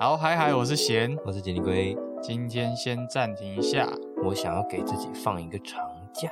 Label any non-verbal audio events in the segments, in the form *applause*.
好，嗨嗨，我是贤，我是杰尼龟。今天先暂停一下，我想要给自己放一个长假。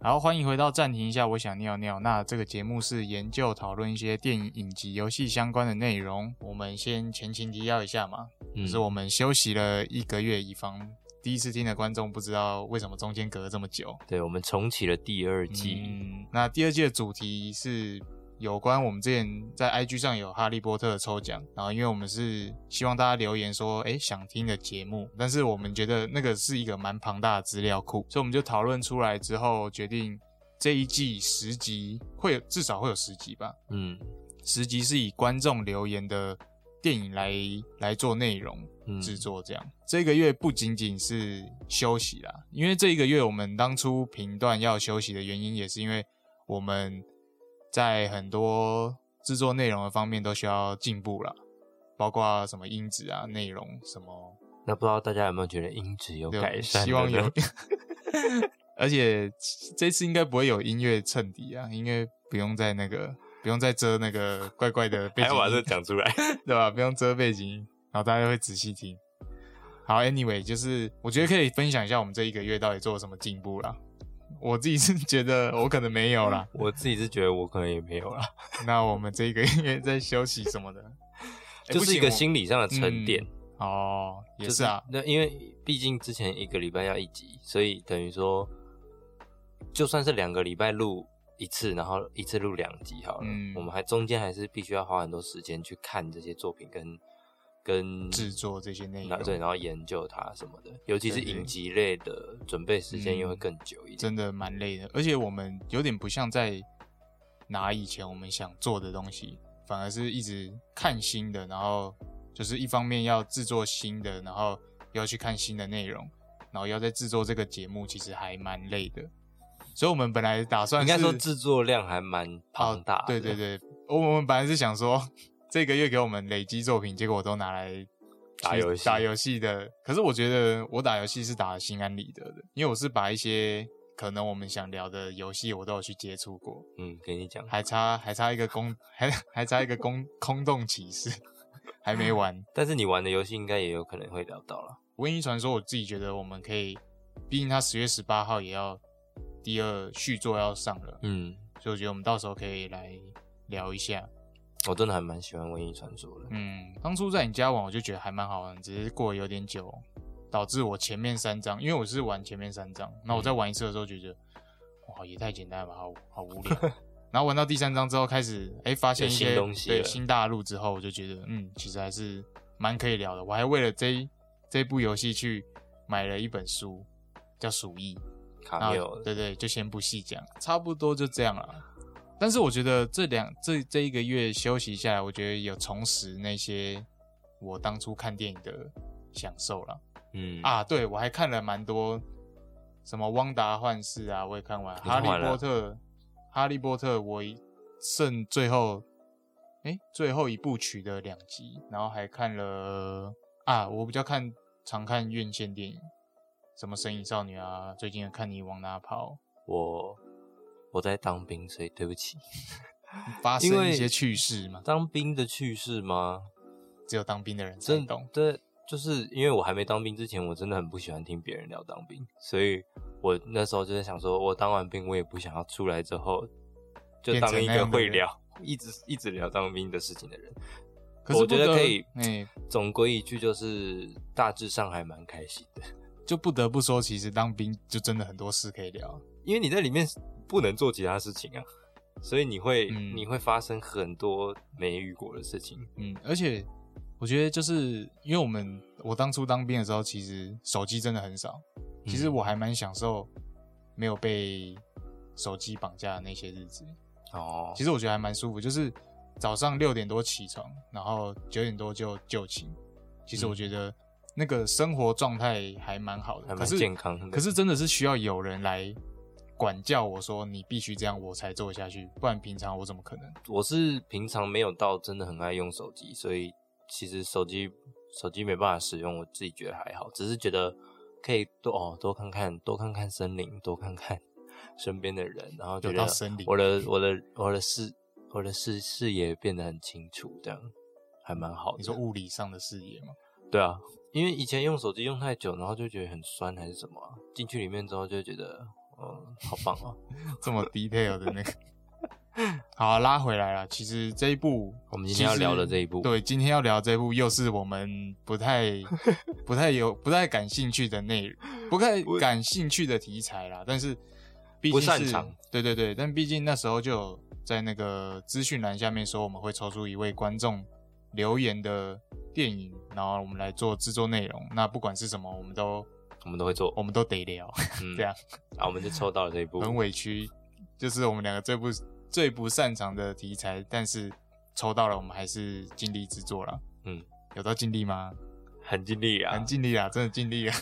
好，欢迎回到暂停一下，我想尿尿。那这个节目是研究讨论一些电影、影集、游戏相关的内容。我们先前情提要一下嘛，就是我们休息了一个月，以防第一次听的观众不知道为什么中间隔了这么久。对，我们重启了第二季。嗯，那第二季的主题是。有关我们之前在 IG 上有哈利波特的抽奖，然后因为我们是希望大家留言说，哎，想听的节目，但是我们觉得那个是一个蛮庞大的资料库，所以我们就讨论出来之后，决定这一季十集会有至少会有十集吧，嗯，十集是以观众留言的电影来来做内容制作，这样这个月不仅仅是休息啦，因为这一个月我们当初频段要休息的原因，也是因为我们。在很多制作内容的方面都需要进步了，包括什么音质啊、内容什么。那不知道大家有没有觉得音质有改善？希望有。*laughs* 而且这次应该不会有音乐衬底啊，因为不用在那个，不用再遮那个怪怪的背景。还要把这讲出来，*laughs* 对吧？不用遮背景，然后大家会仔细听。好，Anyway，就是我觉得可以分享一下我们这一个月到底做了什么进步了。我自己是觉得我可能没有啦，*laughs* 我自己是觉得我可能也没有啦。*laughs* 那我们这一个月在休息什么的，就是一个心理上的沉淀哦。也是啊，那因为毕竟之前一个礼拜要一集，所以等于说，就算是两个礼拜录一次，然后一次录两集好了，我们还中间还是必须要花很多时间去看这些作品跟。跟制作这些内容，对，然后研究它什么的，尤其是影集类的，准备时间又会更久一点，真的蛮累的。而且我们有点不像在拿以前我们想做的东西，反而是一直看新的，然后就是一方面要制作新的，然后要去看新的内容，然后要在制作这个节目，其实还蛮累的。所以我们本来打算，应该说制作量还蛮庞大。对对对，我我们本来是想说。*laughs* 这个月给我们累积作品，结果我都拿来打游戏打游戏的。可是我觉得我打游戏是打心安理得的，因为我是把一些可能我们想聊的游戏，我都有去接触过。嗯，给你讲，还差 *laughs* 还差一个空，还还差一个空空洞骑士，*laughs* 还没完。但是你玩的游戏应该也有可能会聊到了《瘟疫传说》。我自己觉得我们可以，毕竟它十月十八号也要第二续作要上了。嗯，所以我觉得我们到时候可以来聊一下。我真的还蛮喜欢《瘟疫传说》的。嗯，当初在你家玩，我就觉得还蛮好玩，只是过有点久，导致我前面三章，因为我是玩前面三章，那我在玩一次的时候觉得，哇，也太简单了吧，好好无聊。*laughs* 然后玩到第三章之后，开始哎发现一些对新大陆之后，我就觉得，嗯，其实还是蛮可以聊的。我还为了这这部游戏去买了一本书，叫《鼠疫》，卡缪，对对，就先不细讲，差不多就这样了。但是我觉得这两这这一个月休息下来，我觉得有重拾那些我当初看电影的享受了。嗯啊，对我还看了蛮多，什么《汪达幻视》啊，我也看完《哈利波特》。《哈利波特》我剩最后，哎，最后一部曲的两集，然后还看了啊，我比较看常看院线电影，什么《神隐少女》啊，最近看你往哪跑，我。我在当兵，所以对不起。发生一些趣事吗？当兵的趣事吗？只有当兵的人才懂。对，就是因为我还没当兵之前，我真的很不喜欢听别人聊当兵，所以我那时候就在想，说我当完兵，我也不想要出来之后就当一个会聊、一直一直聊当兵的事情的人。可是我觉得可以，总归一句就是大致上还蛮开心的。就不得不说，其实当兵就真的很多事可以聊，因为你在里面。不能做其他事情啊，所以你会你会发生很多没遇过的事情。嗯，而且我觉得就是因为我们我当初当兵的时候，其实手机真的很少。其实我还蛮享受没有被手机绑架的那些日子。哦，其实我觉得还蛮舒服，就是早上六点多起床，然后九点多就就寝。其实我觉得那个生活状态还蛮好的，还蛮健康。可是真的是需要有人来。管教我说你必须这样，我才做下去，不然平常我怎么可能？我是平常没有到真的很爱用手机，所以其实手机手机没办法使用，我自己觉得还好，只是觉得可以多哦多看看多看看森林，多看看 *laughs* 身边的人，然后觉得我的我的我的视我的视视野变得很清楚，这样还蛮好。你说物理上的视野吗？对啊，因为以前用手机用太久，然后就觉得很酸还是什么，进去里面之后就觉得，嗯，好棒哦，*laughs* 这么 detail 的那个。好，拉回来了。其实这一部，我们今天要聊的这一部，对，今天要聊这一部，又是我们不太、*laughs* 不太有、不太感兴趣的内容，不太感兴趣的题材啦。但是，不擅长。对对对，但毕竟那时候就有在那个资讯栏下面说，我们会抽出一位观众留言的电影，然后我们来做制作内容。那不管是什么，我们都我们都会做，我们都得聊。*laughs* 这样，啊，我们就抽到了这一部，很委屈，就是我们两个最不。最不擅长的题材，但是抽到了，我们还是尽力制作了。嗯，有到尽力吗？很尽力啊，很尽力啊，真的尽力啊。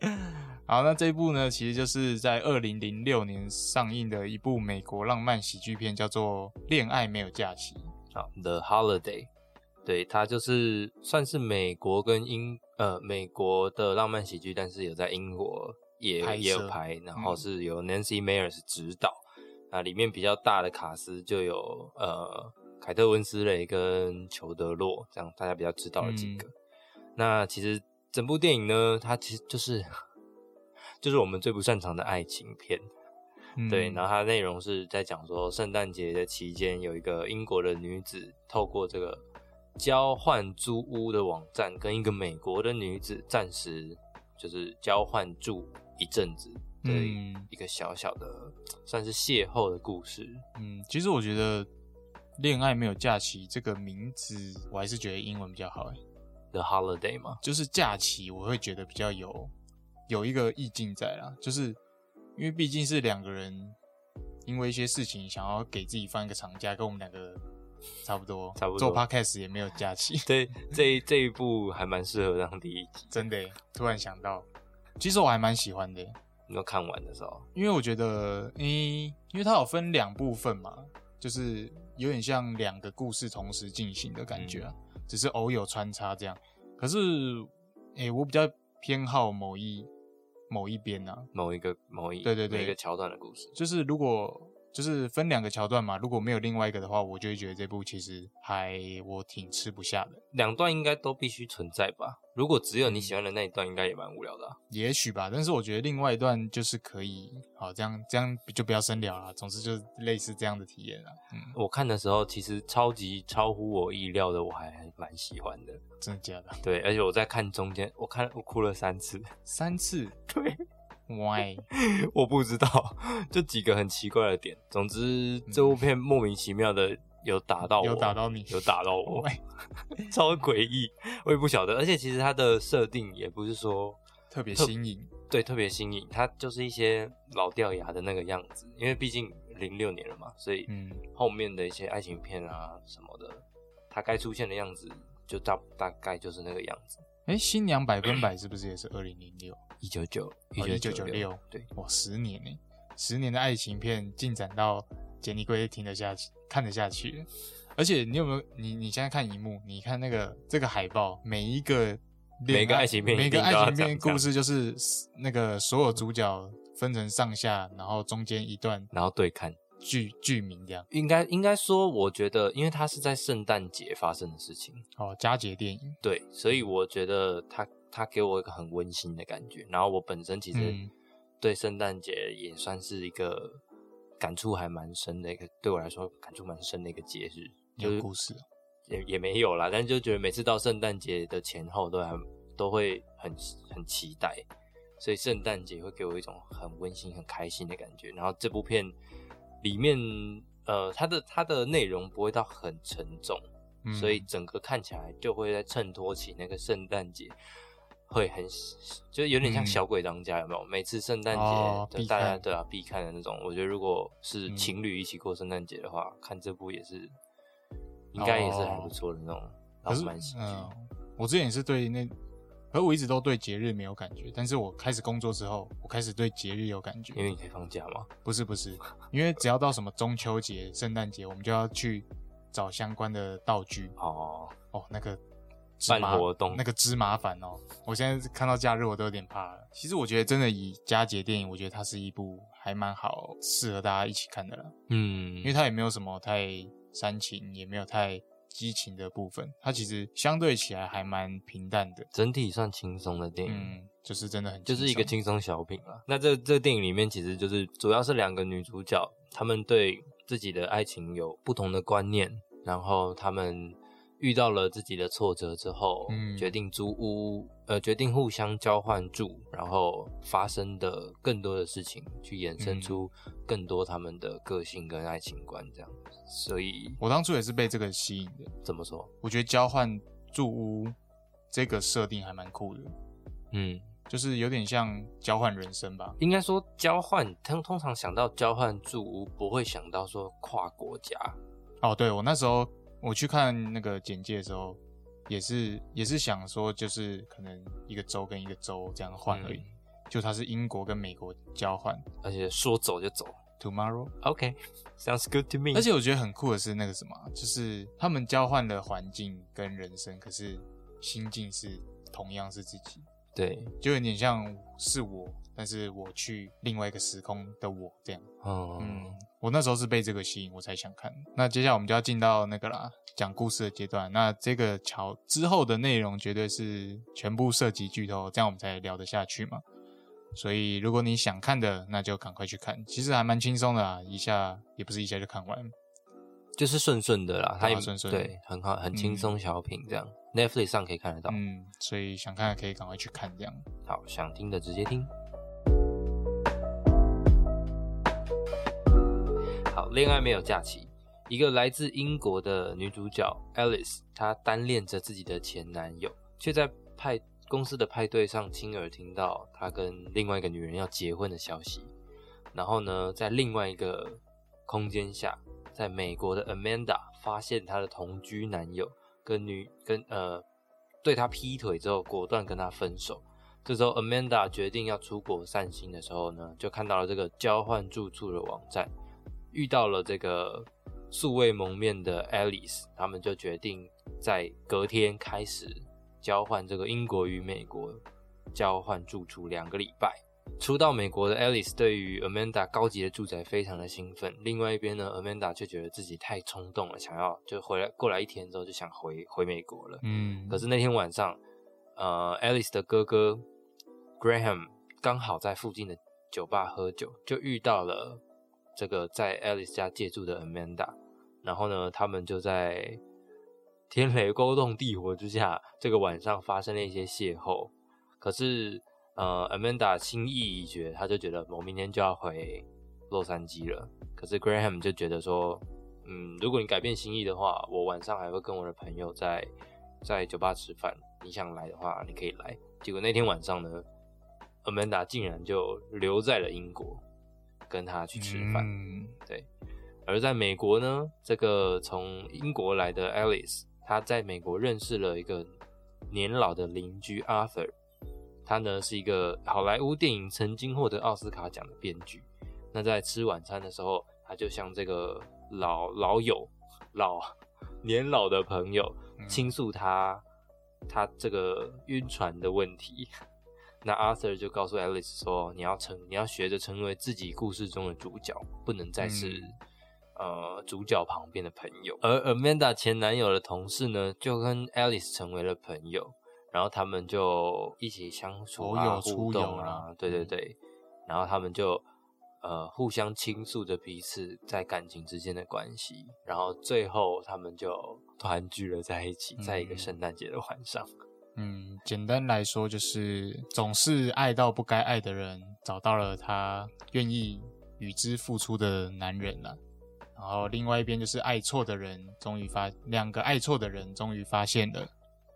*laughs* 好，那这一部呢，其实就是在二零零六年上映的一部美国浪漫喜剧片，叫做《恋爱没有假期》。好，《The Holiday》。对，它就是算是美国跟英呃美国的浪漫喜剧，但是有在英国也也有拍，然后是由 Nancy Meyers 指导。啊，里面比较大的卡司就有呃凯特温斯雷跟裘德洛，这样大家比较知道的几个。那其实整部电影呢，它其实就是 *laughs* 就是我们最不擅长的爱情片，对。然后它内容是在讲说，圣诞节的期间，有一个英国的女子透过这个交换租屋的网站，跟一个美国的女子暂时就是交换住一阵子。的，一个小小的算是邂逅的故事。嗯，其实我觉得《恋爱没有假期》这个名字，我还是觉得英文比较好。哎，The Holiday 嘛，就是假期，我会觉得比较有有一个意境在啦。就是因为毕竟是两个人，因为一些事情想要给自己放一个长假，跟我们两个差不多，差不多做 Podcast 也没有假期。*laughs* 对，这这一部还蛮适合当第一集。真的，突然想到，其实我还蛮喜欢的。你有看完的时候，因为我觉得，诶，因为它有分两部分嘛，就是有点像两个故事同时进行的感觉啊，只是偶有穿插这样。可是，诶，我比较偏好某一某一边啊，某一个某一对对对一个桥段的故事，就是如果。就是分两个桥段嘛，如果没有另外一个的话，我就会觉得这部其实还我挺吃不下的。两段应该都必须存在吧？如果只有你喜欢的那一段，应该也蛮无聊的。也许吧，但是我觉得另外一段就是可以，好这样这样就不要深聊了。总之就是类似这样的体验了。嗯，我看的时候其实超级超乎我意料的，我还蛮喜欢的。真的假的？对，而且我在看中间，我看我哭了三次，三次，*laughs* 对。Why？*laughs* 我不知道，就几个很奇怪的点。总之，这部片莫名其妙的有打到我，有打到你，有打到我，超诡异。我也不晓得。而且其实它的设定也不是说特别新颖，对，特别新颖。它就是一些老掉牙的那个样子。因为毕竟零六年了嘛，所以嗯，后面的一些爱情片啊什么的，它该出现的样子就大大概就是那个样子。哎，新娘百分百是不是也是二零零六？一九九一九九六，对，哇，十年呢，十年的爱情片进展到杰尼龟听得下去，看得下去。而且你有没有？你你现在看荧幕，你看那个这个海报，每一个每个爱情片，每个爱情片故事就是那个所有主角分成上下，然后中间一段，然后对看剧剧名这样。应该应该说，我觉得，因为它是在圣诞节发生的事情，哦，佳节电影，对，所以我觉得它。他给我一个很温馨的感觉，然后我本身其实对圣诞节也算是一个感触还蛮深的一个，对我来说感触蛮深的一个节日。有故事也也没有啦，但是就觉得每次到圣诞节的前后都还都会很很期待，所以圣诞节会给我一种很温馨、很开心的感觉。然后这部片里面，呃，它的它的内容不会到很沉重，所以整个看起来就会在衬托起那个圣诞节。会很，就有点像小鬼当家，有没有？每次圣诞节大家都要必看的那种。我觉得如果是情侣一起过圣诞节的话，看这部也是，应该也是很不错的那种浪漫喜剧。我之前也是对那，而我一直都对节日没有感觉，但是我开始工作之后，我开始对节日有感觉。因为你可以放假吗？不是不是，因为只要到什么中秋节、圣诞节，我们就要去找相关的道具。哦哦，那个。办活动那个芝麻烦哦。我现在看到假日我都有点怕了。其实我觉得真的以佳节电影，我觉得它是一部还蛮好适合大家一起看的了。嗯，因为它也没有什么太煽情，也没有太。激情的部分，它其实相对起来还蛮平淡的，整体算轻松的电影，嗯，就是真的很就是一个轻松小品了。那这这电影里面其实就是主要是两个女主角，她们对自己的爱情有不同的观念，然后她们。遇到了自己的挫折之后，嗯决定租屋，呃，决定互相交换住，然后发生的更多的事情，去衍生出更多他们的个性跟爱情观这样。所以，我当初也是被这个吸引的。怎么说？我觉得交换住屋这个设定还蛮酷的。嗯，就是有点像交换人生吧。应该说，交换通通常想到交换住屋，不会想到说跨国家。哦，对我那时候。我去看那个简介的时候，也是也是想说，就是可能一个州跟一个州这样换而已。就它是英国跟美国交换，而且说走就走。Tomorrow，OK，sounds good to me。而且我觉得很酷的是那个什么，就是他们交换的环境跟人生，可是心境是同样是自己。对，就有点像是我。但是我去另外一个时空的我这样，嗯，我那时候是被这个吸引，我才想看。那接下来我们就要进到那个啦，讲故事的阶段。那这个桥之后的内容绝对是全部涉及剧透，这样我们才聊得下去嘛。所以如果你想看的，那就赶快去看。其实还蛮轻松的啊，一下也不是一下就看完，就是顺顺的啦，它也顺顺，对，很好，很轻松小品这样。Netflix 上可以看得到，嗯，所以想看的可以赶快去看这样。好，想听的直接听。好，恋爱没有假期。一个来自英国的女主角 Alice，她单恋着自己的前男友，却在派公司的派对上亲耳听到他跟另外一个女人要结婚的消息。然后呢，在另外一个空间下，在美国的 Amanda 发现她的同居男友跟女跟呃对她劈腿之后，果断跟他分手。这时候 Amanda 决定要出国散心的时候呢，就看到了这个交换住处的网站。遇到了这个素未谋面的 Alice，他们就决定在隔天开始交换这个英国与美国交换住处两个礼拜。初到美国的 Alice 对于 Amanda 高级的住宅非常的兴奋，另外一边呢，Amanda 却觉得自己太冲动了，想要就回来过来一天之后就想回回美国了。嗯，可是那天晚上，呃，Alice 的哥哥 Graham 刚好在附近的酒吧喝酒，就遇到了。这个在 Alice 家借住的 Amanda，然后呢，他们就在 *laughs* 天雷勾动地火之下，这个晚上发生了一些邂逅。可是，呃，Amanda 心意已决，他就觉得我明天就要回洛杉矶了。可是 Graham 就觉得说，嗯，如果你改变心意的话，我晚上还会跟我的朋友在在酒吧吃饭。你想来的话，你可以来。结果那天晚上呢，Amanda 竟然就留在了英国。跟他去吃饭，对。而在美国呢，这个从英国来的 Alice，她在美国认识了一个年老的邻居 Arthur，他呢是一个好莱坞电影曾经获得奥斯卡奖的编剧。那在吃晚餐的时候，他就向这个老老友、老年老的朋友倾诉他他这个晕船的问题。那 Arthur 就告诉 Alice 说：“你要成，你要学着成为自己故事中的主角，不能再是呃主角旁边的朋友。”而 Amanda 前男友的同事呢，就跟 Alice 成为了朋友，然后他们就一起相处啊，互动啊，对对对，然后他们就呃互相倾诉着彼此在感情之间的关系，然后最后他们就团聚了在一起，在一个圣诞节的晚上。嗯，简单来说就是总是爱到不该爱的人找到了他愿意与之付出的男人了，然后另外一边就是爱错的人终于发两个爱错的人终于发现了，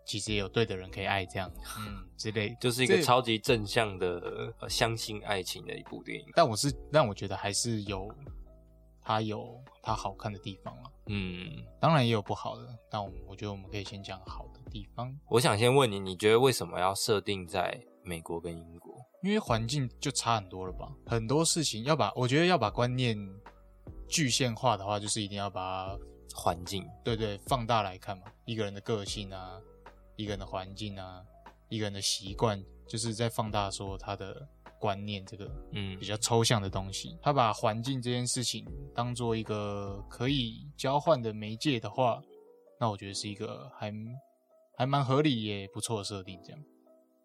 其实也有对的人可以爱这样，*laughs* 嗯，之类就是一个超级正向的相信爱情的一部电影。但我是让我觉得还是有它有它好看的地方了，嗯，当然也有不好的，但我我觉得我们可以先讲好的。地方，我想先问你，你觉得为什么要设定在美国跟英国？因为环境就差很多了吧？很多事情要把，我觉得要把观念具象化的话，就是一定要把环境，对对，放大来看嘛。一个人的个性啊，一个人的环境啊，一个人的习惯，就是在放大说他的观念这个嗯比较抽象的东西。他把环境这件事情当做一个可以交换的媒介的话，那我觉得是一个还还蛮合理也不错的设定。这样，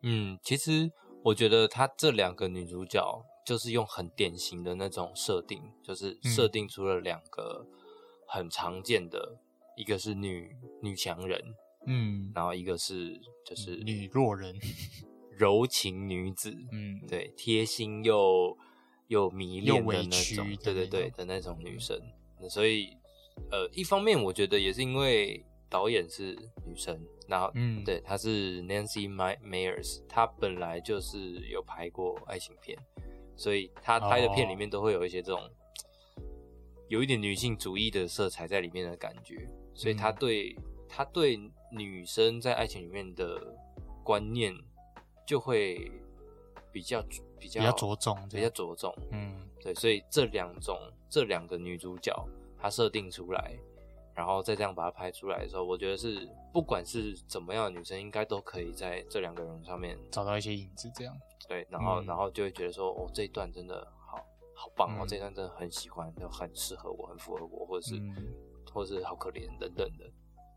嗯，其实我觉得他这两个女主角就是用很典型的那种设定，就是设定出了两个很常见的，一个是女女强人。嗯，然后一个是就是女弱人，柔情女子，嗯，对，贴心又又迷恋的那种，对对对的那种女生。所以，呃，一方面我觉得也是因为导演是女生，然后，嗯，对，她是 Nancy Meyers，她本来就是有拍过爱情片，所以她拍的片里面都会有一些这种有一点女性主义的色彩在里面的感觉，所以她对她对。女生在爱情里面的观念就会比较比较比较着重，比较着重，嗯，对，所以这两种这两个女主角她设定出来，然后再这样把它拍出来的时候，我觉得是不管是怎么样的女生，应该都可以在这两个人上面找到一些影子，这样，对，然后然后就会觉得说，哦，这一段真的好好棒哦，这一段真的很喜欢，就很适合我，很符合我，或者是或者是好可怜等等的。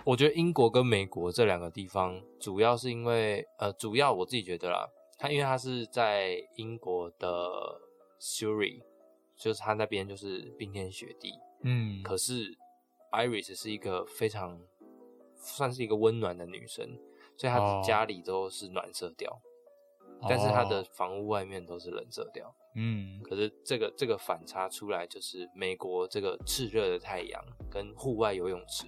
我觉得英国跟美国这两个地方，主要是因为，呃，主要我自己觉得啦，它因为它是在英国的 Surrey，就是它那边就是冰天雪地，嗯，可是 Iris 是一个非常算是一个温暖的女生，所以她家里都是暖色调，但是她的房屋外面都是冷色调，嗯，可是这个这个反差出来，就是美国这个炽热的太阳跟户外游泳池。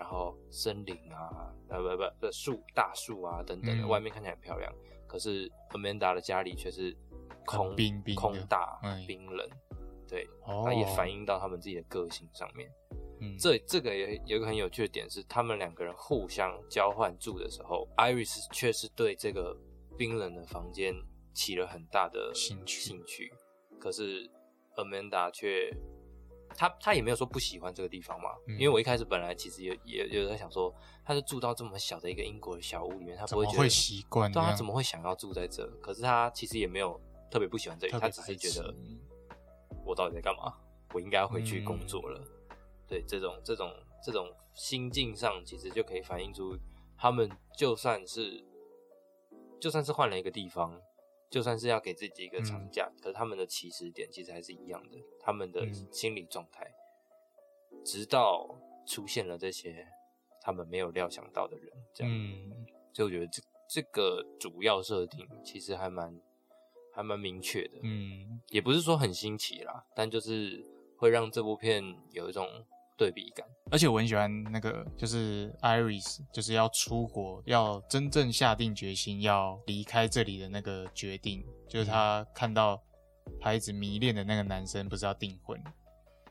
然后森林啊，呃不不不树大树啊等等的，外面看起来很漂亮。可是 Amanda 的家里却是空冰冰、空大、冰冷。对，它也反映到他们自己的个性上面。嗯，这这个也有一个很有趣的点是，他们两个人互相交换住的时候，Iris 却是对这个冰冷的房间起了很大的兴趣。兴趣，可是 Amanda 却。他他也没有说不喜欢这个地方嘛，因为我一开始本来其实也也有在想说，他是住到这么小的一个英国的小屋里面，他不会觉得习惯，对，他怎么会想要住在这？可是他其实也没有特别不喜欢这里，他只是觉得我到底在干嘛？我应该要回去工作了。对，这种这种这种心境上，其实就可以反映出他们就算是就算是换了一个地方。就算是要给自己一个长假，可是他们的起始点其实还是一样的，他们的心理状态，直到出现了这些他们没有料想到的人，这样，所以我觉得这这个主要设定其实还蛮还蛮明确的，嗯，也不是说很新奇啦，但就是会让这部片有一种。对比感，而且我很喜欢那个，就是 Iris，就是要出国，要真正下定决心要离开这里的那个决定，就是他看到他一直迷恋的那个男生不是要订婚，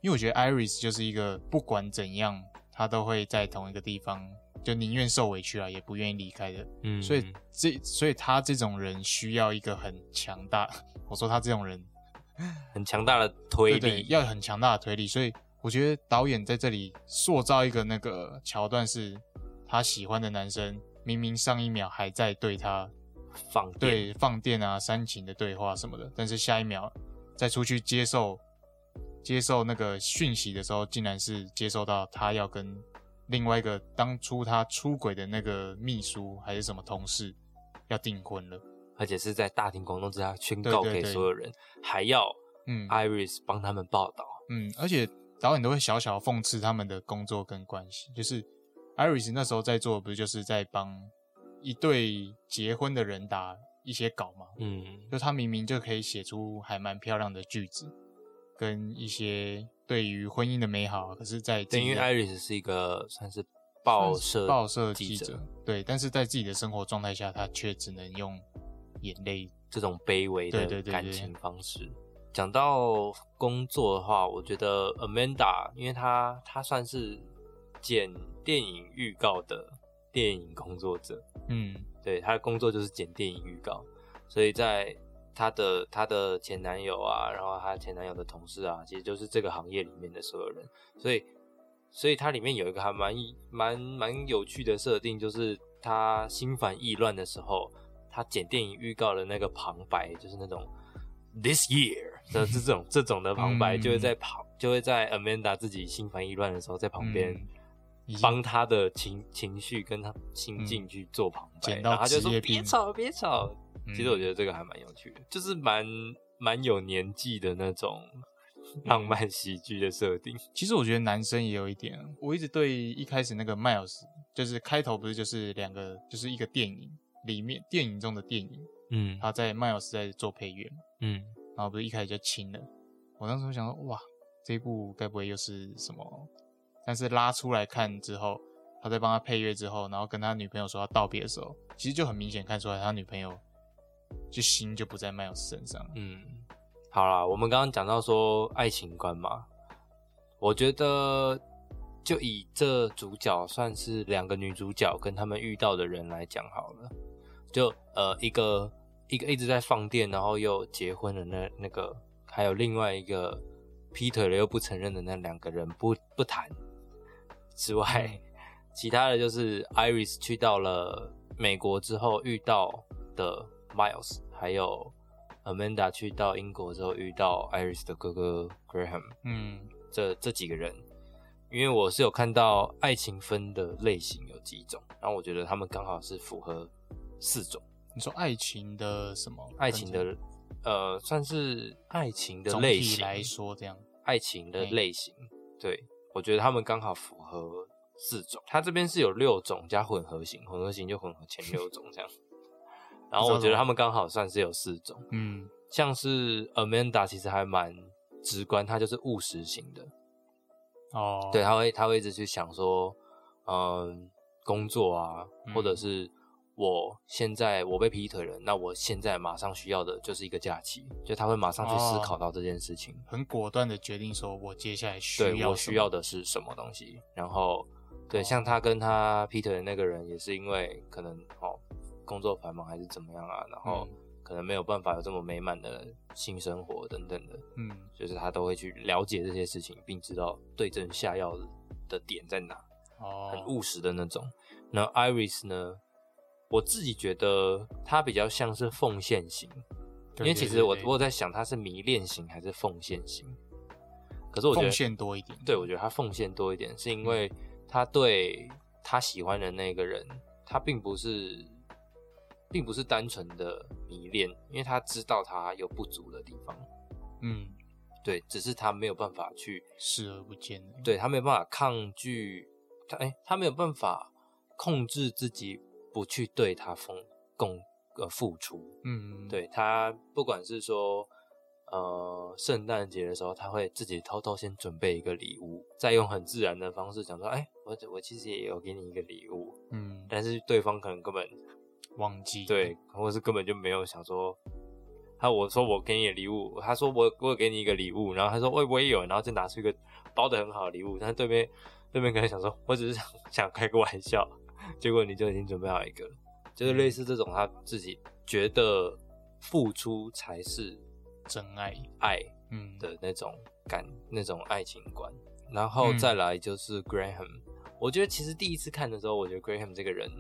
因为我觉得 Iris 就是一个不管怎样，他都会在同一个地方，就宁愿受委屈啊，也不愿意离开的。嗯，所以这，所以他这种人需要一个很强大，*laughs* 我说他这种人很强大的推理，要很强大的推理，所以。我觉得导演在这里塑造一个那个桥段，是他喜欢的男生，明明上一秒还在对他放对放电啊、煽情的对话什么的，但是下一秒再出去接受接受那个讯息的时候，竟然是接受到他要跟另外一个当初他出轨的那个秘书还是什么同事要订婚了，而且是在大庭广众之下宣告给所有人，还要嗯，Iris 帮他们报道，嗯，而且。导演都会小小讽刺他们的工作跟关系，就是 Iris 那时候在做，不是就是在帮一对结婚的人打一些稿吗？嗯，就他明明就可以写出还蛮漂亮的句子，跟一些对于婚姻的美好，可是，在等于 Iris 是一个算是报社报社记者，对，但是在自己的生活状态下，他却只能用眼泪这种卑微的感情方式。讲到工作的话，我觉得 Amanda，因为她她算是剪电影预告的电影工作者，嗯，对，她的工作就是剪电影预告，所以在她的她的前男友啊，然后她前男友的同事啊，其实就是这个行业里面的所有人，所以所以它里面有一个还蛮蛮蛮有趣的设定，就是她心烦意乱的时候，她剪电影预告的那个旁白，就是那种 this year 的这种这种的旁白，就会在旁就会在 Amanda 自己心烦意乱的时候，在旁边帮他的情情绪跟他心境去做旁白，然后他就说别吵别吵。其实我觉得这个还蛮有趣的，就是蛮蛮有年纪的那种。浪漫喜剧的设定，其实我觉得男生也有一点。我一直对一开始那个 Miles，就是开头不是就是两个，就是一个电影里面电影中的电影，嗯，他在 Miles 在做配乐，嗯，然后不是一开始就亲了。我当时想说，哇，这一部该不会又是什么？但是拉出来看之后，他在帮他配乐之后，然后跟他女朋友说要道别的时候，其实就很明显看出来他女朋友就心就不在 Miles 身上，嗯。好啦，我们刚刚讲到说爱情观嘛，我觉得就以这主角算是两个女主角跟他们遇到的人来讲好了，就呃一个一个一直在放电，然后又结婚的那那个，还有另外一个劈腿了又不承认的那两个人不不谈之外，*laughs* 其他的就是 Iris 去到了美国之后遇到的 Miles，还有。Amanda 去到英国之后遇到 Iris 的哥哥 Graham，嗯，这这几个人，因为我是有看到爱情分的类型有几种，然后我觉得他们刚好是符合四种。你说爱情的什么？爱情的呃，算是爱情的类型来说，这样爱情的类型，对我觉得他们刚好符合四种。他这边是有六种加混合型，混合型就混合前六种这样。*laughs* 然后我觉得他们刚好算是有四种，嗯，像是 Amanda 其实还蛮直观，她就是务实型的，哦，对，他会他会一直去想说，嗯，工作啊，或者是我现在我被劈腿了，那我现在马上需要的就是一个假期，就他会马上去思考到这件事情，很果断的决定说，我接下来需要我需要的是什么东西，然后对，像他跟他劈腿的那个人也是因为可能哦。工作繁忙还是怎么样啊？然后可能没有办法有这么美满的性生活等等的，嗯，就是他都会去了解这些事情，并知道对症下药的点在哪，哦，很务实的那种。那 Iris 呢？我自己觉得他比较像是奉献型，因为其实我我在想他是迷恋型还是奉献型。可是我觉得奉献多一点，对我觉得他奉献多一点，是因为他对他喜欢的那个人，他并不是。并不是单纯的迷恋，因为他知道他有不足的地方，嗯，对，只是他没有办法去视而不见，对他没有办法抗拒他，哎，他没有办法控制自己不去对他奉供呃付出，嗯，对他不管是说呃圣诞节的时候，他会自己偷偷先准备一个礼物，再用很自然的方式讲说，哎，我我其实也有给你一个礼物，嗯，但是对方可能根本。忘记。对，或者是根本就没有想说，他我说我给你的礼物，他说我我给你一个礼物，然后他说我我也有，然后就拿出一个包的很好的礼物，但是对面对面可能想说，我只是想想开个玩笑，结果你就已经准备好一个，就是类似这种他自己觉得付出才是真爱爱嗯的那种感那种爱情观，然后再来就是 Graham，我觉得其实第一次看的时候，我觉得 Graham 这个人。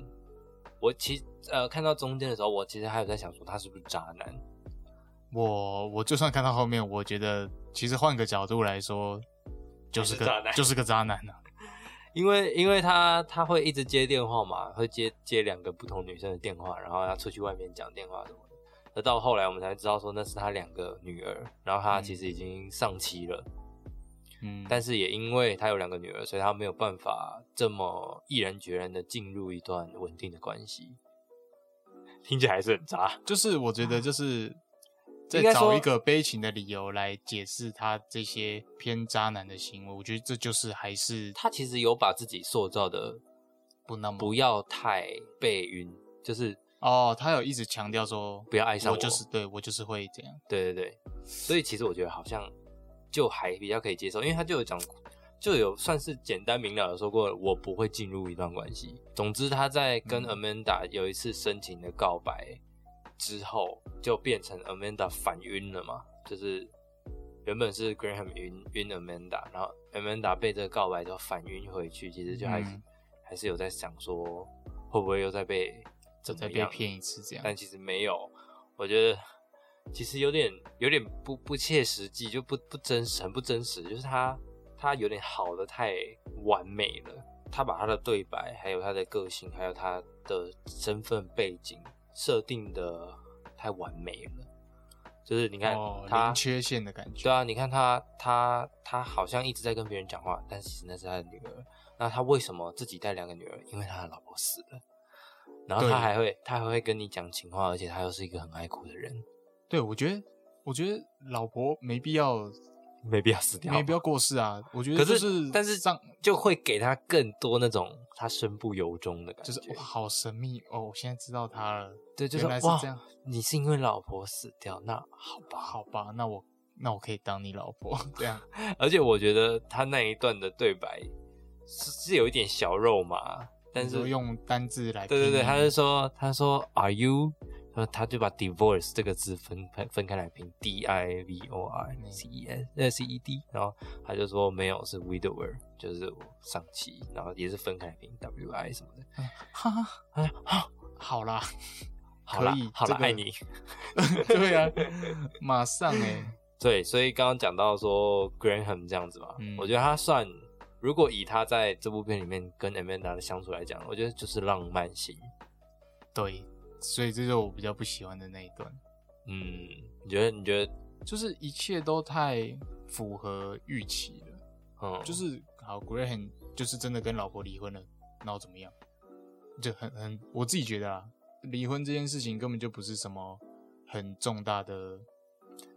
我其呃看到中间的时候，我其实还有在想说他是不是渣男。我我就算看到后面，我觉得其实换个角度来说，就是个就是个渣男啊。因为因为他他会一直接电话嘛，会接接两个不同女生的电话，然后要出去外面讲电话什么的。那到后来我们才知道说那是他两个女儿，然后他其实已经上妻了。嗯，但是也因为他有两个女儿，所以他没有办法这么毅然决然的进入一段稳定的关系。听起来还是很渣，就是我觉得就是在找一个悲情的理由来解释他这些偏渣男的行为。我觉得这就是还是他其实有把自己塑造的不那么不要太被晕，就是哦，他有一直强调说不要爱上我，就是对我就是会这样，对对对，所以其实我觉得好像。就还比较可以接受，因为他就有讲，就有算是简单明了的说过，我不会进入一段关系。总之，他在跟 Amanda 有一次深情的告白之后，就变成 Amanda 反晕了嘛，就是原本是 Graham 晕晕 Amanda，然后 Amanda 被这个告白之后反晕回去，其实就还是还是有在想说，会不会又再被怎么被骗一次这样？但其实没有，我觉得其实有点有点不不切实际，就不不真实，很不真实。就是他他有点好的太完美了，他把他的对白，还有他的个性，还有他的身份背景设定的太完美了。就是你看他缺陷的感觉，对啊，你看他他他好像一直在跟别人讲话，但其实那是他的女儿。那他为什么自己带两个女儿？因为他的老婆死了。然后他还会他还会跟你讲情话，而且他又是一个很爱哭的人。对，我觉得我觉得老婆没必要没必要死掉，没必要过世啊。我觉得可是但是这样就会给他更多那种他身不由衷的感觉，就是好神秘哦。我现在知道他了，对，就是哇，你是因为老婆死掉，那好吧，好吧，那我那我可以当你老婆这样。*laughs* 而且我觉得他那一段的对白是是有一点小肉麻。但是用单字来对对对，他是说他说 Are you？他他就把 divorce 这个字分分分开来拼 D I V O R C E S 呃 C E D，然后他就说没有是 widower，就是丧妻，然后也是分开来拼 W I 什么的。哈哈，好啦，好啦，好了，爱你。*laughs* 对啊，马上哎，对，所以刚刚讲到说 Graham 这样子嘛，我觉得他算。如果以他在这部片里面跟 Amanda 的相处来讲，我觉得就是浪漫型。对，所以这是我比较不喜欢的那一段。嗯，你觉得？你觉得就是一切都太符合预期了。嗯，就是好，Graham 就是真的跟老婆离婚了，然后怎么样？就很很，我自己觉得啊，离婚这件事情根本就不是什么很重大的。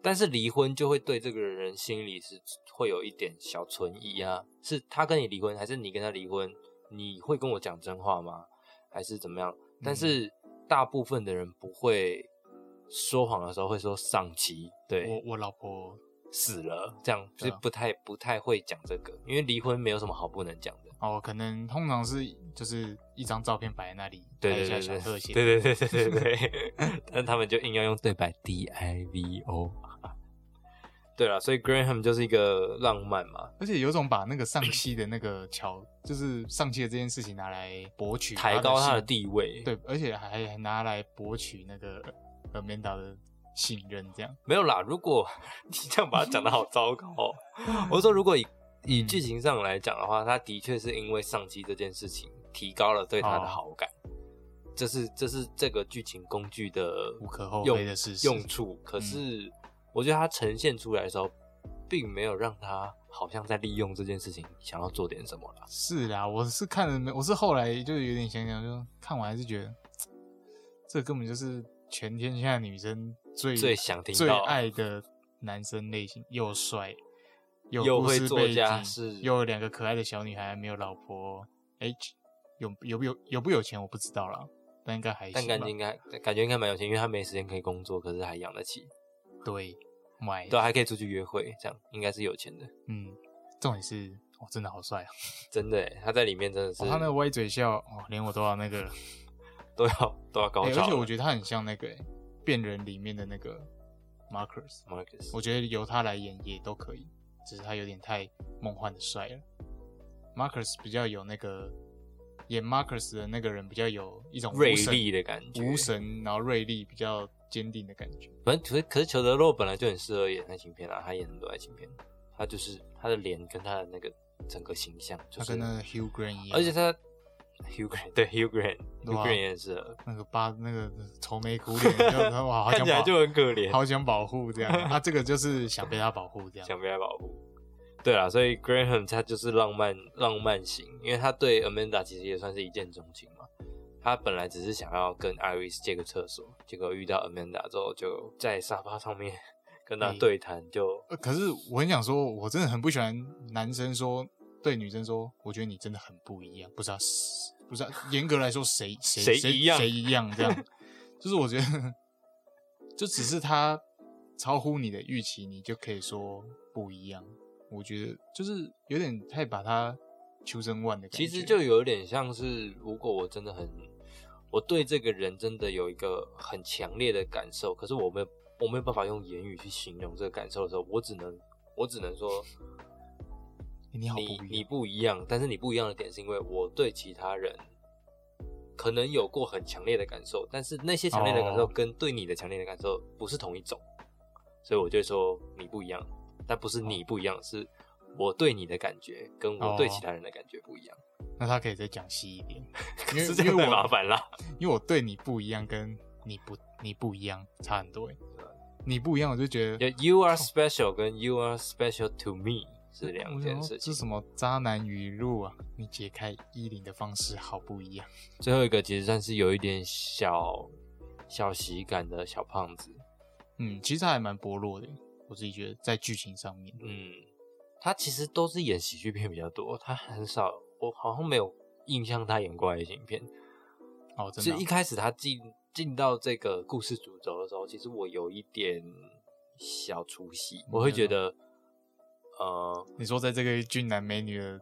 但是离婚就会对这个人心里是会有一点小存疑啊，是他跟你离婚，还是你跟他离婚？你会跟我讲真话吗？还是怎么样？但是大部分的人不会说谎的时候会说丧妻，对我我老婆死了，这样就不太不太会讲这个，因为离婚没有什么好不能讲的哦。可能通常是就是一张照片摆在那里，对对对对特写，对对对对对对，但他们就硬要用对白 D I V O。对了，所以 Graham 就是一个浪漫嘛，而且有种把那个上期的那个桥，就是上期的这件事情拿来博取，抬高他的地位。对，而且还拿来博取那个 Amanda 的信任，这样。没有啦。如果 *laughs* 你这样把它讲的好糟糕，*laughs* 我说如果以以剧情上来讲的话，他的确是因为上期这件事情提高了对他的好感，这是这是这个剧情工具的无可厚非的事实。用处，可是。我觉得他呈现出来的时候，并没有让他好像在利用这件事情想要做点什么了。是啦，我是看了没，我是后来就有点想想，就看完还是觉得，这根本就是全天下女生最最想听、最爱的男生类型，又帅，又会做家事，又有两个可爱的小女孩，没有老婆。哎，有有不有有不有钱我不知道啦，但应该还但感觉应该感觉应该蛮有钱，因为他没时间可以工作，可是还养得起。对，买对还可以出去约会，这样应该是有钱的。嗯，重点是，哇，真的好帅啊！*laughs* 真的，他在里面真的是，他那个歪嘴笑，哦，连我都要那个，*laughs* 都要都要高潮。而且我觉得他很像那个变人里面的那个 Marcus。Marcus，我觉得由他来演也都可以，只是他有点太梦幻的帅了。Marcus 比较有那个演 Marcus 的那个人比较有一种锐利的感觉，无神，然后锐利比较。坚定的感觉，反正可是可是裘德洛本来就很适合演爱情片啊，他演很多爱情片，他就是他的脸跟他的那个整个形象，他跟那个 Hugh Grant 一样，而且他 Hugh Grant 对 Hugh Grant，Hugh Grant 也很适合，那个八那个愁眉苦脸，*laughs* 哇，看起来就很可怜，好想保护这样，他 *laughs* 这个就是想被他保护这样，想被他保护，对啊，所以 Graham 他就是浪漫浪漫型，因为他对 Amanda 其实也算是一见钟情嘛。他本来只是想要跟 Iris 借个厕所，结果遇到 Amanda 之后，就在沙发上面 *laughs* 跟他对谈。就可是我很想说，我真的很不喜欢男生说对女生说，我觉得你真的很不一样。不知道，不知道严格来说谁谁谁一样谁一样这样，*laughs* 就是我觉得就只是他超乎你的预期，你就可以说不一样。我觉得就是有点太把他求生万的感觉，其实就有点像是如果我真的很。我对这个人真的有一个很强烈的感受，可是我没有我没有办法用言语去形容这个感受的时候，我只能我只能说，你你不一样，但是你不一样的点是因为我对其他人可能有过很强烈的感受，但是那些强烈的感受跟对你的强烈的感受不是同一种，所以我就说你不一样，但不是你不一样，是我对你的感觉跟我对其他人的感觉不一样。那他可以再讲细一点，因为 *laughs* 因为太麻烦了，因为我对你不一样，跟你不你不一样差很多。你不一样，我就觉得 you are special 跟 you are special to me 是两件事情。是什么渣男语录啊？你解开衣领的方式好不一样。最后一个其实算是有一点小小喜感的小胖子，嗯，其实还蛮薄弱的，我自己觉得在剧情上面，嗯，他其实都是演喜剧片比较多，他很少，我好像没有印象他演过爱情片。哦，真的，一开始他进。进到这个故事主轴的时候，其实我有一点小出戏，我会觉得，呃，你说在这个俊男美女的，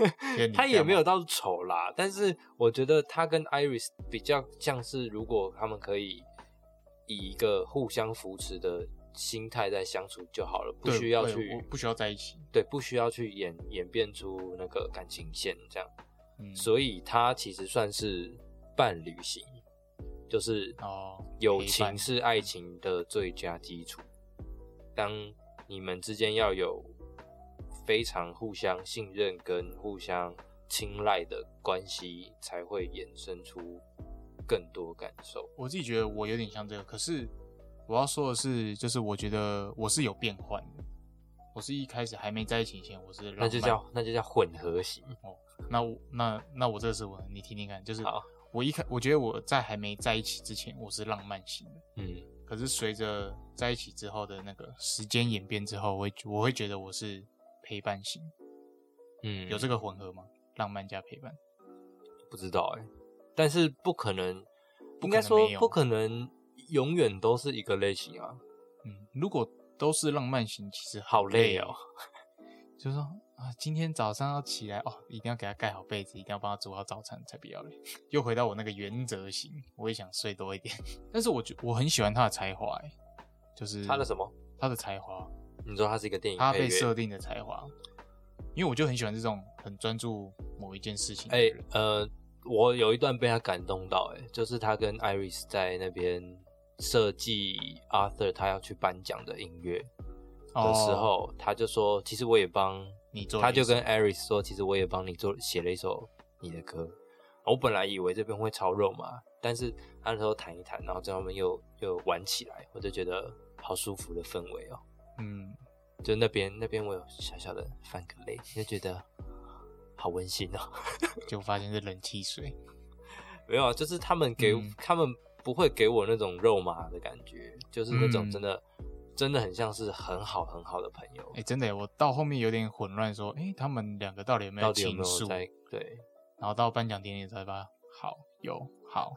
*laughs* 他也没有到丑啦，但是我觉得他跟 Iris 比较像是，如果他们可以以一个互相扶持的心态在相处就好了，不需要去，不需要在一起，对，不需要去演演变出那个感情线这样，嗯所以他其实算是伴侣型。就是哦，友情是爱情的最佳基础。当你们之间要有非常互相信任跟互相青睐的关系，才会衍生出更多感受。我自己觉得我有点像这个，可是我要说的是，就是我觉得我是有变换的。我是一开始还没在一起前，我是那就叫那就叫混合型哦。那我那那我这个是我，你听听看，就是好。我一开，我觉得我在还没在一起之前，我是浪漫型的，嗯。可是随着在一起之后的那个时间演变之后，我我会觉得我是陪伴型，嗯。有这个混合吗？浪漫加陪伴？不知道哎，但是不可能，应该说不可能永远都是一个类型啊。嗯，如果都是浪漫型，其实好累哦。*laughs* 就是说。啊，今天早上要起来哦，一定要给他盖好被子，一定要帮他煮好早餐才不要嘞。*laughs* 又回到我那个原则型，我也想睡多一点。*laughs* 但是我觉我很喜欢他的才华，哎，就是他的什么？他的才华？你说他是一个电影？他被设定的才华，因为我就很喜欢这种很专注某一件事情。哎，呃，我有一段被他感动到，哎，就是他跟 Iris 在那边设计 Arthur 他要去颁奖的音乐的时候，他就说，其实我也帮你做。他就跟 Aris 说：“其实我也帮你做写了一首你的歌。我本来以为这边会超肉嘛，但是他那时候弹一弹，然后在后面又又玩起来，我就觉得好舒服的氛围哦。嗯，就那边那边我有小小的翻个泪，就觉得好温馨哦。*laughs* 就发现是冷气水，没有啊，就是他们给他们不会给我那种肉麻的感觉，就是那种真的。”真的很像是很好很好的朋友，哎，真的，我到后面有点混乱，说，哎，他们两个到底有没有情愫？对，然后到颁奖典礼才发好有好，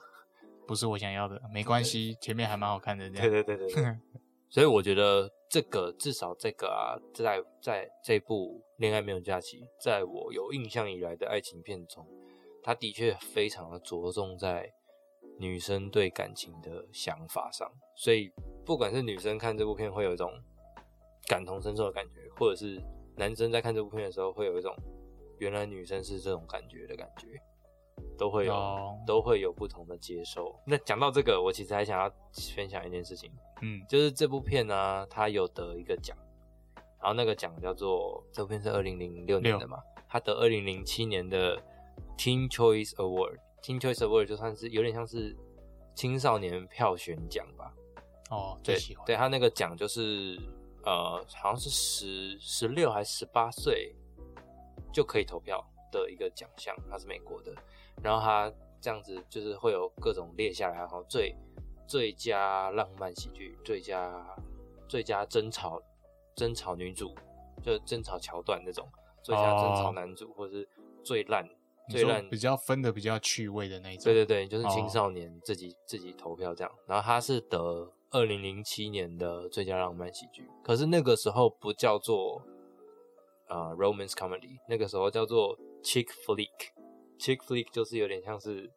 不是我想要的，没关系，前面还蛮好看的，对对对对对。*laughs* 所以我觉得这个至少这个啊，在在这部《恋爱没有假期》在我有印象以来的爱情片中，它的确非常的着重在女生对感情的想法上，所以。不管是女生看这部片会有一种感同身受的感觉，或者是男生在看这部片的时候会有一种原来女生是这种感觉的感觉，都会有都会有不同的接受。那讲到这个，我其实还想要分享一件事情，嗯，就是这部片呢，它有得一个奖，然后那个奖叫做这部片是二零零六年的嘛，它得二零零七年的 Teen Choice Award，Teen Choice Award 就算是有点像是青少年票选奖吧。哦，最喜欢对他那个奖就是，呃，好像是十十六还是十八岁就可以投票的一个奖项，它是美国的。然后他这样子就是会有各种列下来，然后最最佳浪漫喜剧、最佳最佳争吵争吵女主，就争吵桥段那种，最佳争吵男主，或者是最烂最烂比较分的比较趣味的那一种。对对对，就是青少年自己自己投票这样。然后他是得。二零零七年的最佳浪漫喜剧，可是那个时候不叫做啊 romance comedy，那个时候叫做 chick flick，chick flick 就是有点像是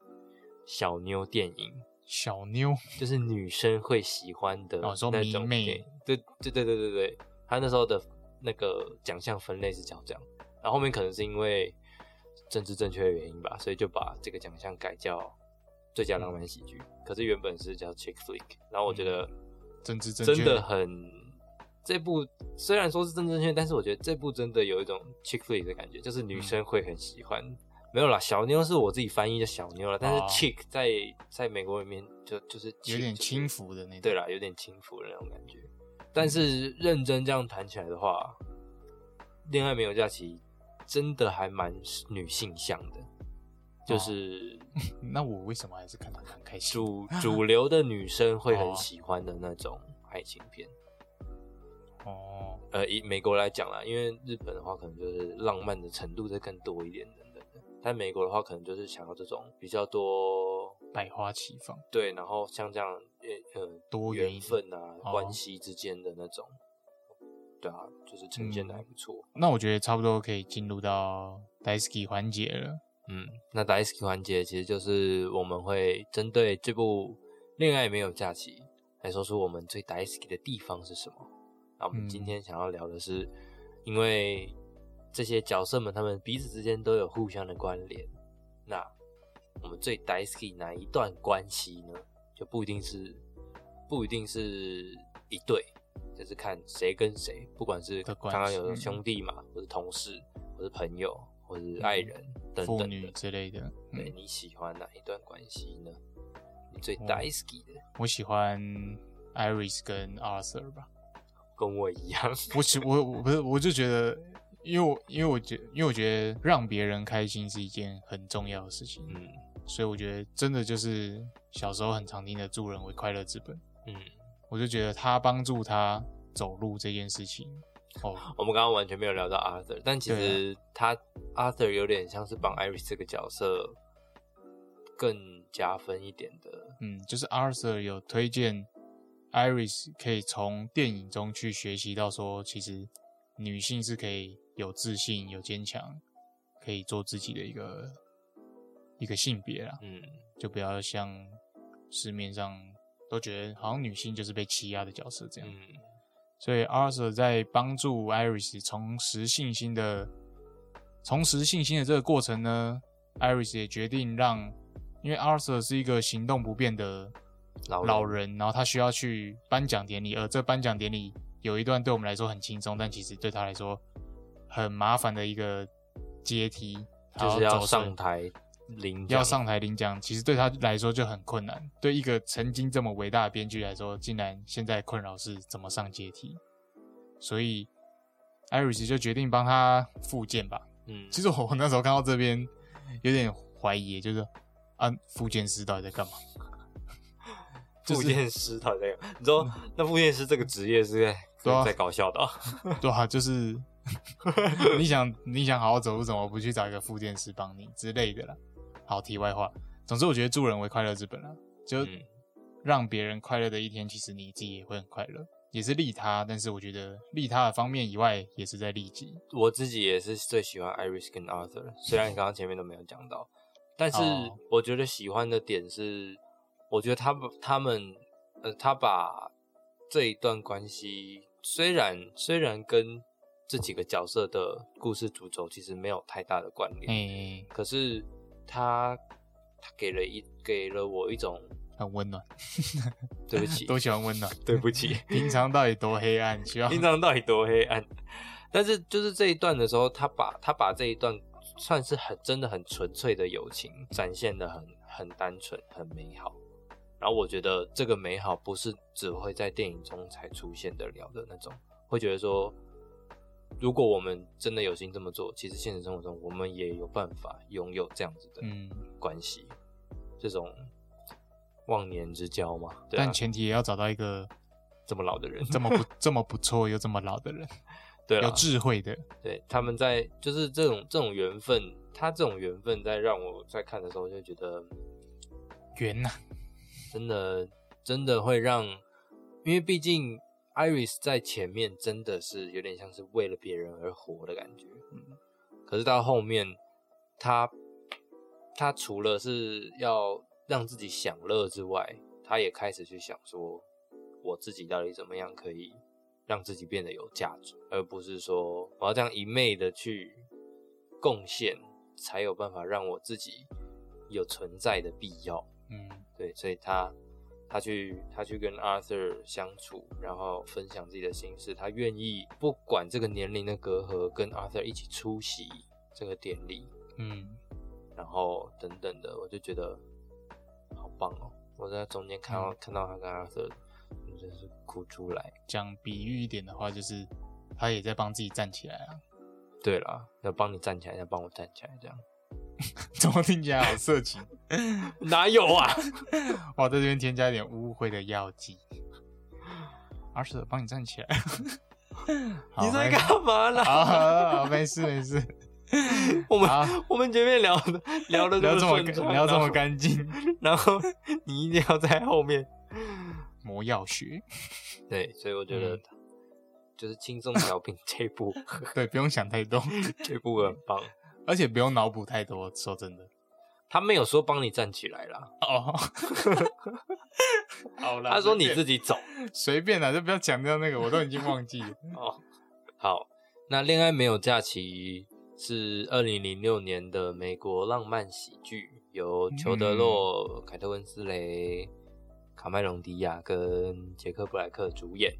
小妞电影，小妞 *laughs* 就是女生会喜欢的那种电影，对对对对对对，他那时候的那个奖项分类是叫这样，然后后面可能是因为政治正确的原因吧，所以就把这个奖项改叫最佳浪漫喜剧，可是原本是叫 chick flick。然后我觉得真知真真的很这部虽然说是政治正确，但是我觉得这部真的有一种 chick flick 的感觉，就是女生会很喜欢。没有啦，小妞是我自己翻译的小妞了，但是 chick 在在美国里面就就是有点轻浮的那种。对啦，有点轻浮的那种感觉。但是认真这样谈起来的话，恋爱没有假期真的还蛮女性向的，就是 *laughs* 那我为什么还是看得蛮开心？主主流的女生会很喜欢的那种爱情片。*laughs* 哦，呃，以美国来讲啦，因为日本的话可能就是浪漫的程度再更多一点的。但美国的话，可能就是想要这种比较多百花齐放，对，然后像这样呃呃多缘分啊关系之间的那种，对啊，就是呈现的还不错。那我觉得差不多可以进入到 Daisy 环节了。嗯，那 Daisy 环节其实就是我们会针对这部《恋爱没有假期》来说出我们最 Daisy 的地方是什么。那我们今天想要聊的是，因为。这些角色们，他们彼此之间都有互相的关联。那我们最 daisy 哪一段关系呢？就不一定是，不一定是一对，就是看谁跟谁，不管是刚刚有兄弟嘛，或是同事，或是朋友，或是爱人等等的之类的。对你喜欢哪一段关系呢？你最 daisy 的？我喜欢 Iris 跟 Arthur 吧，跟我一样。我喜我我不是，我就觉得。因为我因为我觉因为我觉得让别人开心是一件很重要的事情，嗯，所以我觉得真的就是小时候很常听的“助人为快乐之本”，嗯，我就觉得他帮助他走路这件事情，哦，我们刚刚完全没有聊到 Arthur，但其实他 Arthur 有点像是帮 Iris 这个角色更加分一点的，嗯，就是 Arthur 有推荐 Iris 可以从电影中去学习到说，其实女性是可以。有自信、有坚强，可以做自己的一个一个性别啦。嗯，就不要像市面上都觉得好像女性就是被欺压的角色这样。嗯，所以 Arthur 在帮助 Iris 重拾信心的重拾信心的这个过程呢，Iris 也决定让，因为 Arthur 是一个行动不便的老老人，然后他需要去颁奖典礼，而这颁奖典礼有一段对我们来说很轻松，但其实对他来说。很麻烦的一个阶梯，就是要上台领要上台领奖，其实对他来说就很困难。对一个曾经这么伟大的编剧来说，竟然现在困扰是怎么上阶梯。所以艾瑞斯就决定帮他复健吧。嗯，其实我那时候看到这边有点怀疑，就是啊，复健师到底在干嘛？*laughs* 复健师到底在？你说那复健师这个职业是在在搞笑的？*laughs* 对啊，就是。*laughs* 你想你想好好走路，怎么不去找一个复健师帮你之类的啦？好，题外话，总之我觉得助人为快乐之本啊，就让别人快乐的一天，其实你自己也会很快乐，也是利他。但是我觉得利他的方面以外，也是在利己。我自己也是最喜欢 Iris 跟 Arthur，虽然你刚刚前面都没有讲到，但是我觉得喜欢的点是，我觉得他他们呃，他把这一段关系，虽然虽然跟这几个角色的故事主轴其实没有太大的关联，嗯，可是他他给了一给了我一种很温暖，*laughs* *laughs* 对不起，都喜欢温暖，*laughs* 对不起，平常到底多黑暗？需要平常到底多黑暗？但是就是这一段的时候，他把他把这一段算是很真的很纯粹的友情展现的很很单纯很美好，然后我觉得这个美好不是只会在电影中才出现得了的那种，会觉得说。如果我们真的有心这么做，其实现实生活中我们也有办法拥有这样子的关系，这种忘年之交嘛。但前提也要找到一个这么老的人，这么不 *laughs* 这么不错又这么老的人，对，有智慧的。对，他们在就是这种这种缘分，他这种缘分在让我在看的时候就觉得缘呐，真的真的会让，因为毕竟。Iris 在前面真的是有点像是为了别人而活的感觉，嗯，可是到后面，他他除了是要让自己享乐之外，他也开始去想说，我自己到底怎么样可以让自己变得有价值，而不是说我要这样一昧的去贡献，才有办法让我自己有存在的必要。嗯，对，所以他他去他去跟 Arthur 相处，然后分享自己的心事，他愿意不管这个年龄的隔阂，跟 Arthur 一起出席这个典礼，嗯，然后等等的，我就觉得好棒哦！我在中间看到看到他跟 Arthur，真是哭出来。讲比喻一点的话，就是他也在帮自己站起来啊。对了，要帮你站起来，要帮我站起来，这样。*laughs* 怎么听起来好色情？*laughs* 哪有啊！*laughs* 我在这边添加一点污秽的药剂。阿舍，帮你站起来。你在干嘛呢？好，没事没事。我们我们前面聊的聊的聊这么聊这么干净，然后你一定要在后面磨药学。对，所以我觉得就是轻松调频这步，对，不用想太多，这步很棒。而且不用脑补太多，说真的，他没有说帮你站起来啦。哦，*laughs* 好啦，他说你自己走，随便啦，就不要强调那个，我都已经忘记了。*laughs* 哦，好，那恋爱没有假期是二零零六年的美国浪漫喜剧，由裘德洛、凯特温斯雷、卡麦隆迪亚跟杰克布莱克主演。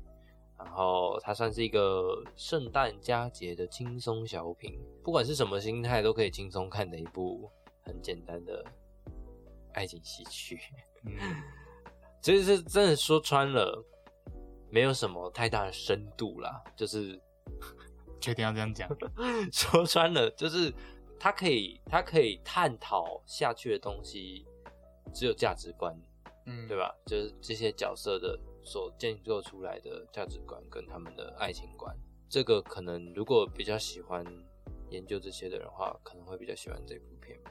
然后它算是一个圣诞佳节的轻松小品，不管是什么心态都可以轻松看的一部很简单的爱情喜剧。嗯，其实是真的说穿了，没有什么太大的深度啦。就是 *laughs* 确定要这样讲，*laughs* 说穿了就是它可以它可以探讨下去的东西只有价值观，嗯，对吧？就是这些角色的。所建构出来的价值观跟他们的爱情观，这个可能如果比较喜欢研究这些的人话，可能会比较喜欢这部片吧。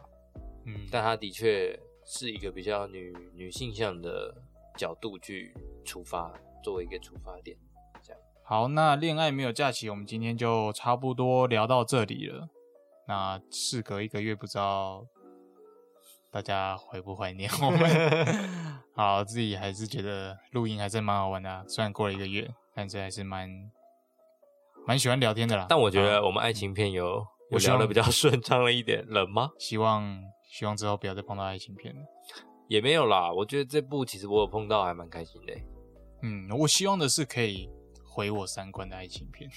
嗯，但它的确是一个比较女女性向的角度去出发，作为一个出发点。这样好，那恋爱没有假期，我们今天就差不多聊到这里了。那事隔一个月，不知道。大家怀不怀念我们？*laughs* 好，自己还是觉得录音还是蛮好玩的。虽然过了一个月，但是还是蛮蛮喜欢聊天的啦。但我觉得我们爱情片有有聊的比较顺畅了一点，冷吗？希望希望之后不要再碰到爱情片了。也没有啦，我觉得这部其实我有碰到，还蛮开心的。嗯，我希望的是可以毁我三观的爱情片。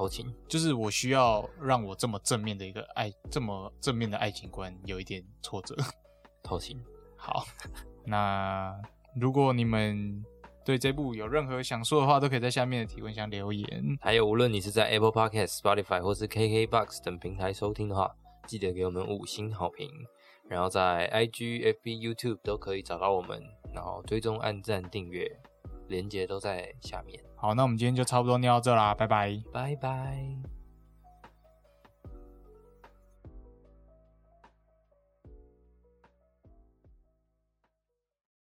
偷情就是我需要让我这么正面的一个爱，这么正面的爱情观有一点挫折。*laughs* 偷情好，那如果你们对这部有任何想说的话，都可以在下面的提问箱留言。还有，无论你是在 Apple Podcast、Spotify 或是 KKBox 等平台收听的话，记得给我们五星好评。然后在 IG、FB、YouTube 都可以找到我们，然后追踪、按赞、订阅。连接都在下面。好，那我们今天就差不多念到这啦，拜拜，拜拜。